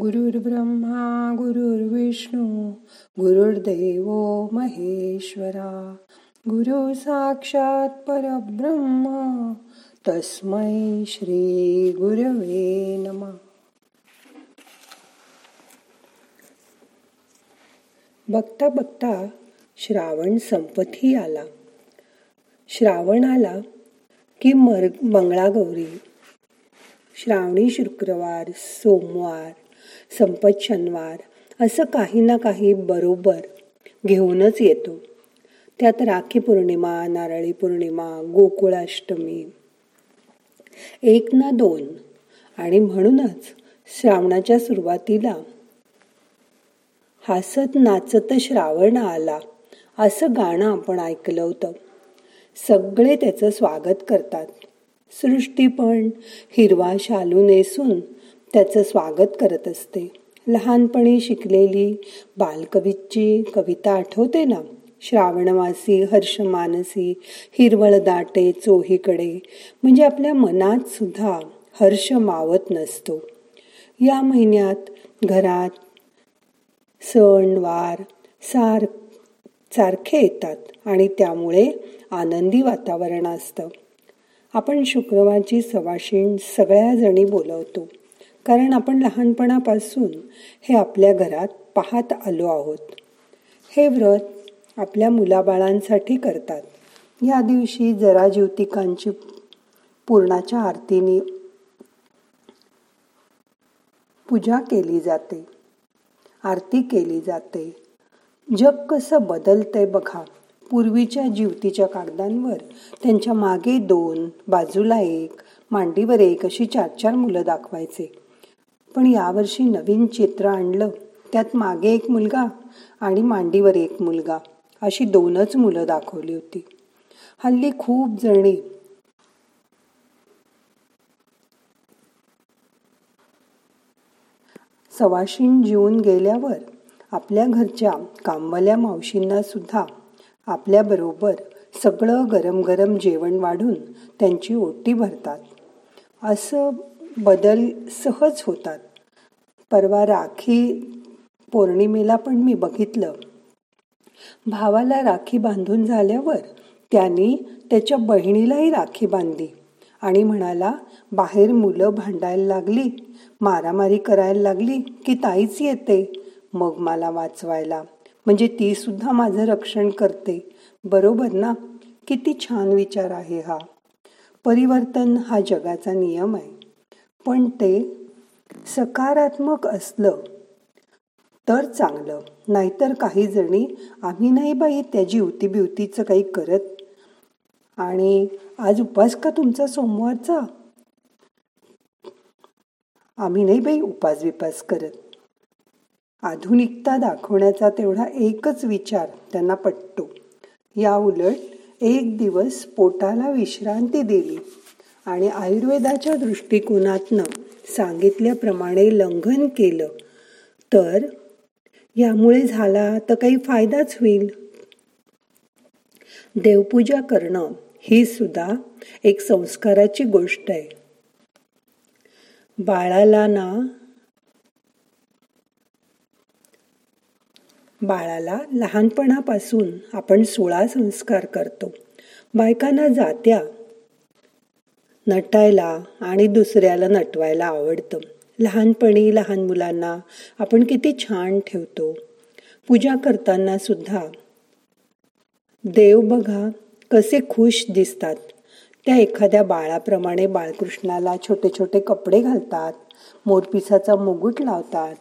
गुरुर्ब्रह्मा गुरुर्विष्णू गुरुर्देव महेश्वरा। गुरु साक्षात परब्रह्म तस्मै श्री गुरवे नम। बघता बघता श्रावण संपतही आला. श्रावण आला की मर मंगळागौरी. श्रावणी शुक्रवार सोमवार संपत शनिवार असं काही ना काही बरोबर घेऊनच येतो. त्यात राखी पौर्णिमा नारळी पौर्णिमा गोकुळाष्टमी. एक ना दोन. आणि म्हणूनच श्रावणाच्या सुरुवातीला हसत नाचत श्रावण आला असं गाणं आपण ऐकलं होतं. सगळे त्याचं स्वागत करतात. सृष्टी पण हिरवा शालू नेसून त्याचं स्वागत करत असते. लहानपणी शिकलेली बालकवीची कविता आठवते ना? श्रावणवासी हर्षमानसी हिरवळ दाटे चोहीकडे. म्हणजे आपल्या मनात सुद्धा हर्ष मावत नसतो. या महिन्यात घरात सणवार सार सारखे येतात आणि त्यामुळे आनंदी वातावरण असतं. आपण शुक्रवारची सवाशीण सगळ्या जणी बोलवतो. कारण आपण लहानपणापासून हे आपल्या घरात पाहत आलो आहोत. हे व्रत आपल्या मुलाबाळांसाठी करतात. या दिवशी जरा ज्योतिकांची पूर्णाच्या आरतीने पूजा केली जाते. आरती केली जाते. जग कसं बदलतंय बघा. पूर्वीच्या ज्योतीच्या कागदांवर त्यांच्या मागे दोन बाजूला एक मांडीवर एक अशी चार चार मुलं दाखवायचे. पण यावर्षी नवीन चित्र आणलं. त्यात मागे एक मुलगा आणि मांडीवर एक मुलगा अशी दोनच मुलं दाखवली होती. हल्ली खूप जणी सवाशीण जीवन गेल्यावर आपल्या घरच्या कामवाल्या मावशींना सुद्धा आपल्याबरोबर सगळं गरम गरम जेवण वाढून त्यांची ओटी भरतात. असं बदल सहज होतात. परवा राखी पौर्णिमेला पण मी बघितलं. भावाला राखी बांधून झाल्यावर त्यांनी त्याच्या बहिणीलाही राखी बांधली आणि म्हणाला बाहेर मुलं भांडायला लागली मारामारी करायला लागली की ताईच येते. मग मला वाचवायला. म्हणजे ती सुद्धा माझं रक्षण करते. बरोबर ना? किती छान विचार आहे हा. परिवर्तन हा जगाचा नियम आहे. पण ते सकारात्मक असलं तर चांगलं. नाहीतर काही जणी आम्ही नाही बाई त्याची जीवती बिवतीचं काही करत. आणि आज उपास का तुमचा सोमवारचा? आम्ही नाही बाई उपास विपास करत. आधुनिकता दाखवण्याचा तेवढा एकच विचार त्यांना पटतो. या उलट एक दिवस पोटाला विश्रांती दिली. आणि आयुर्वेदाच्या दृष्टिकोनातनं सांगितल्याप्रमाणे लंघन केलं तर यामुळे झाला तर काही फायदाच होईल. देवपूजा करणं ही सुद्धा एक संस्काराची गोष्ट आहे. बाळाला ना बाळाला लहानपणापासून आपण सोळा संस्कार करतो. बायकांना जात्या नटायला आणि दुसऱ्याला नटवायला आवडतं. लहानपणी लहान मुलांना आपण किती छान ठेवतो. पूजा करताना सुद्धा देव बघा कसे खुश दिसतात. त्या एखाद्या बाळाप्रमाणे बाळकृष्णाला छोटे छोटे कपडे घालतात मोरपिसाचा मुगुट लावतात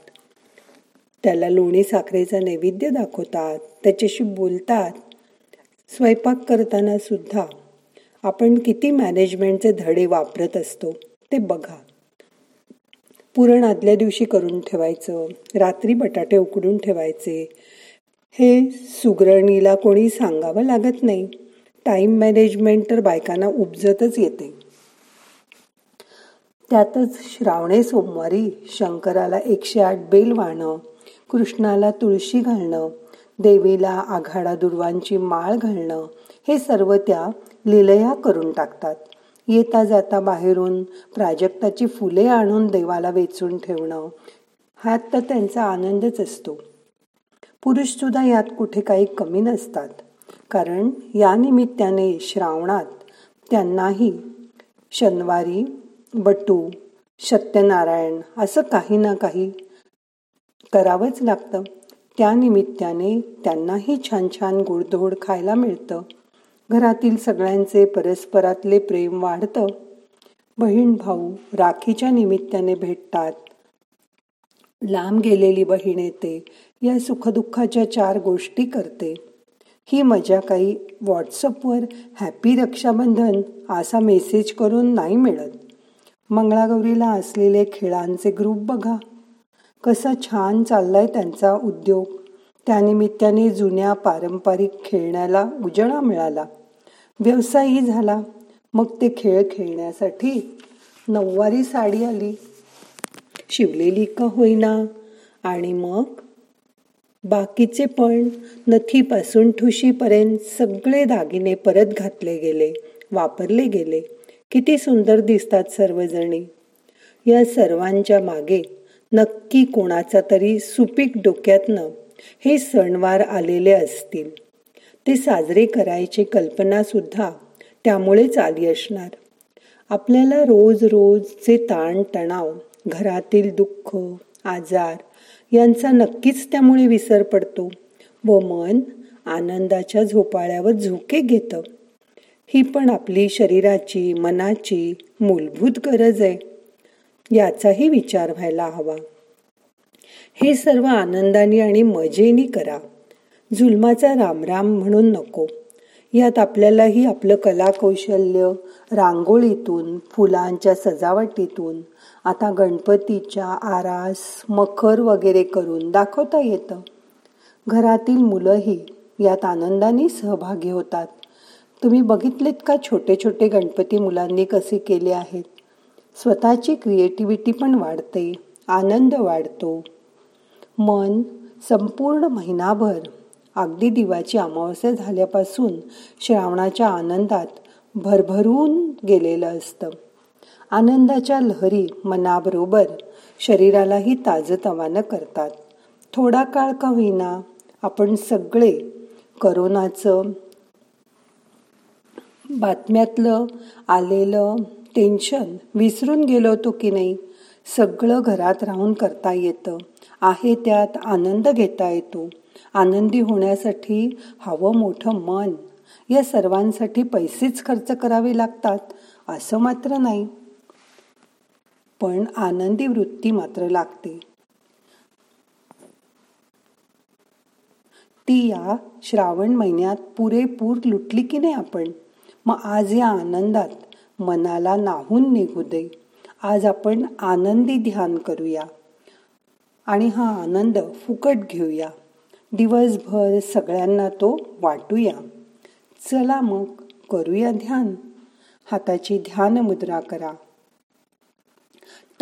त्याला लोणी साखरेचा नैवेद्य दाखवतात त्याच्याशी बोलतात. स्वयंपाक करताना सुद्धा आपण किती मॅनेजमेंटचे धडे वापरत असतो ते बघा. पुरण आदल्या दिवशी करून ठेवायचं रात्री बटाटे उकडून ठेवायचे. हे सुगरणीला कोणी सांगावं लागत नाही. टाइम मॅनेजमेंट तर बायकांना उपजतच येते. त्यातच श्रावणे सोमवारी शंकराला एकशे आठ बेल वाहणं कृष्णाला तुळशी घालणं देवीला आघाडा दुर्वांची माळ घालणं हे सर्व त्या लिलया करून टाकतात. येता जाता बाहेरून प्राजक्ताची फुले आणून देवाला वेचून ठेवणं हा तर त्यांचा आनंदच असतो. पुरुषसुद्धा यात कुठे काही कमी नसतात. कारण या निमित्ताने श्रावणात त्यांनाही शनिवारी बटू सत्यनारायण असं काही ना काही करावंच लागतं. त्या निमित्ताने त्यांनाही छान छान गोडधोड खायला मिळतं. घरातील सगळ्यांचे परस्परातले प्रेम वाढतं. बहीण भाऊ राखीच्या निमित्ताने भेटतात. लांब गेलेली बहीण येते या सुखदुःखाच्या चार गोष्टी करते. ही मजा काही व्हॉट्सअपवर हॅपी रक्षाबंधन असा मेसेज करून नाही मिळत. मंगळागौरीला असलेले खेळांचे ग्रुप बघा. कसा छान चाललाय त्यांचा उद्योग. त्यानिमित्ताने जुन्या पारंपरिक खेळण्याला उजळा मिळाला. व्यवसायही झाला. मग ते खेळ खेळण्यासाठी नऊवारी साडी आली. शिवलेली का होईना? आणि मग? बाकीचे पण नथीपासून ठुशीपर्यंत सगळे दागिने परत घातले गेले वापरले गेले. किती सुंदर दिसतात सर्वजणी. या सर्वांच्या मागे नक्की कोणाचा तरी सुपीक डोक्यातनं हे सणवार आलेले असतील. ते साजरे करायची कल्पना सुद्धा त्यामुळेच आली असणार. आपल्याला रोज रोजचे ताणतणाव घरातील दुःख आजार यांचा नक्कीच त्यामुळे विसर पडतो व मन आनंदाच्या झोपाळ्यावर झोके घेतं. ही पण आपली शरीराची मनाची मूलभूत गरज आहे. याचाही विचार व्हायला हवा. हे सर्व आनंदाने आणि मजेनी करा. जुलमाचा रामराम म्हणून नको. यात आपल्यालाही आपलं कलाकौशल्य रांगोळीतून फुलांच्या सजावटीतून आता गणपतीच्या आरास मखर वगैरे करून दाखवता येतं. घरातील मुलंही यात आनंदाने सहभागी होतात. तुम्ही बघितलेत का छोटे छोटे गणपती मुलांनी कसे केले आहेत? स्वतःची क्रिएटिव्हिटी पण वाढते आनंद वाढतो. मन संपूर्ण महिनाभर अगदी दिवाची अमावस्या झाल्यापासून श्रावणाच्या आनंदात भरभरून गेलेलं असतं. आनंदाच्या लहरी मनाबरोबर शरीरालाही ताजतवानं करतात. थोडा काळ का होईना आपण सगळे करोनाचं बातम्यातलं आलेलं टेन्शन विसरून गेलो होतो की नाही? सगळं घरात राहून करता येतं. आहे त्यात आनंद घेता येतो. आनंदी होण्यासाठी हवं मोठं मन. या सर्वांसाठी पैसेच खर्च करावे लागतात असं मात्र नाही. पण आनंदी वृत्ती मात्र लागते. ती या श्रावण महिन्यात पुरेपूर लुटली की नाही आपण? मग आज या आनंदात मनाला नाहून निघू दे. आज आपण आनंदी ध्यान करूया. आणि हा आनंद फुकट घेऊया. दिवसभर सगळ्यांना तो वाटूया. चला मग करूया ध्यान. हाताची ध्यान मुद्रा करा.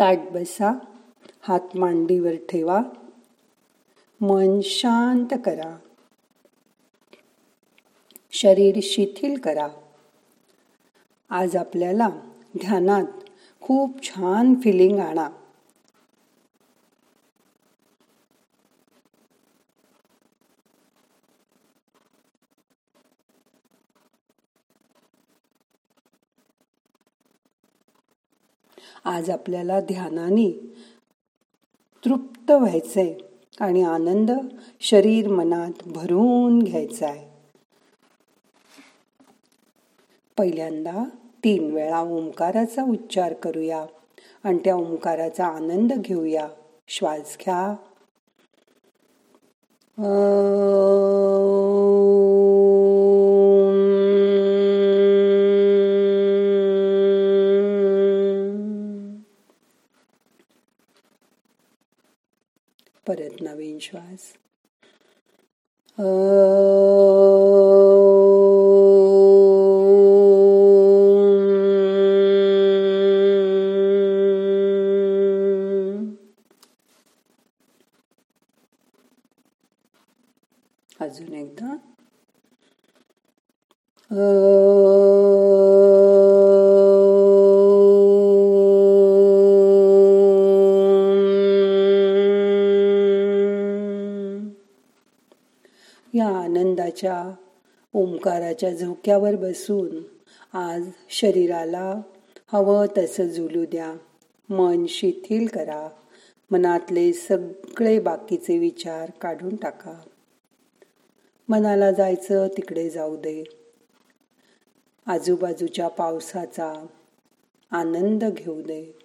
ताट बसा. हात मांडीवर ठेवा. मन शांत करा. शरीर शिथिल करा. आज आपल्याला ध्यानात खूप छान फिलिंग आणा. आज आपल्याला ध्यानाने तृप्त व्हायचंय आणि आनंद शरीर मनात भरून घ्यायचा आहे पहिल्यांदा तीन वेळा ओंकाराचा उच्चार करूया आणि त्या ओंकाराचा आनंद घेऊया. श्वास घ्या. परत नवीन श्वास. अजून एकदा. या आनंदाच्या ओंकाराच्या झोक्यावर बसून आज शरीराला हवं तसं झुलू द्या. मन शिथिल करा. मनातले सगळे बाकीचे विचार काढून टाका. मनाला जायचं तिकडे जाऊ दे. आजूबाजूच्या पावसाचा आनंद घेऊ दे.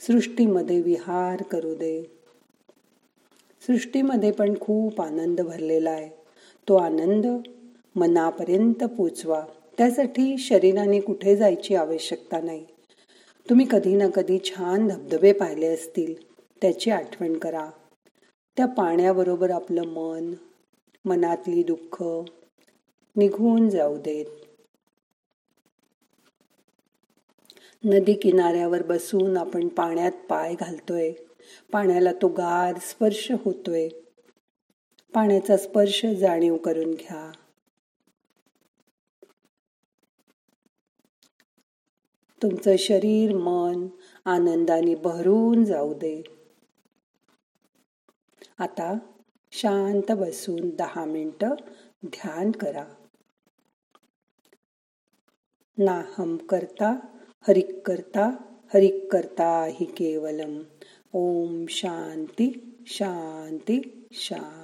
सृष्टीमध्ये विहार करू दे. सृष्टीमध्ये पण खूप आनंद भरलेला आहे. तो आनंद मनापर्यंत पोचवा. त्यासाठी शरीराने कुठे जायची आवश्यकता नाही. तुम्ही कधी ना कधी छान धबधबे पाहिले असतील. त्याची आठवण करा. त्या पाण्याबरोबर आपलं मन मनातली दुःख निघून जाऊ देत. नदी किनाऱ्यावर बसून आपण पाण्यात पाय घालतोय. पाण्याला तो गार स्पर्श होतोय. पाण्याचा स्पर्श जाणीव करून घ्या. तुमचं शरीर मन आनंदाने भरून जाऊ दे. आता शांत बसून दहा मिनटं ध्यान करा. नाहम करता हरिक करता हरिक करता हि केवलम. ओम शांती शांती शांती.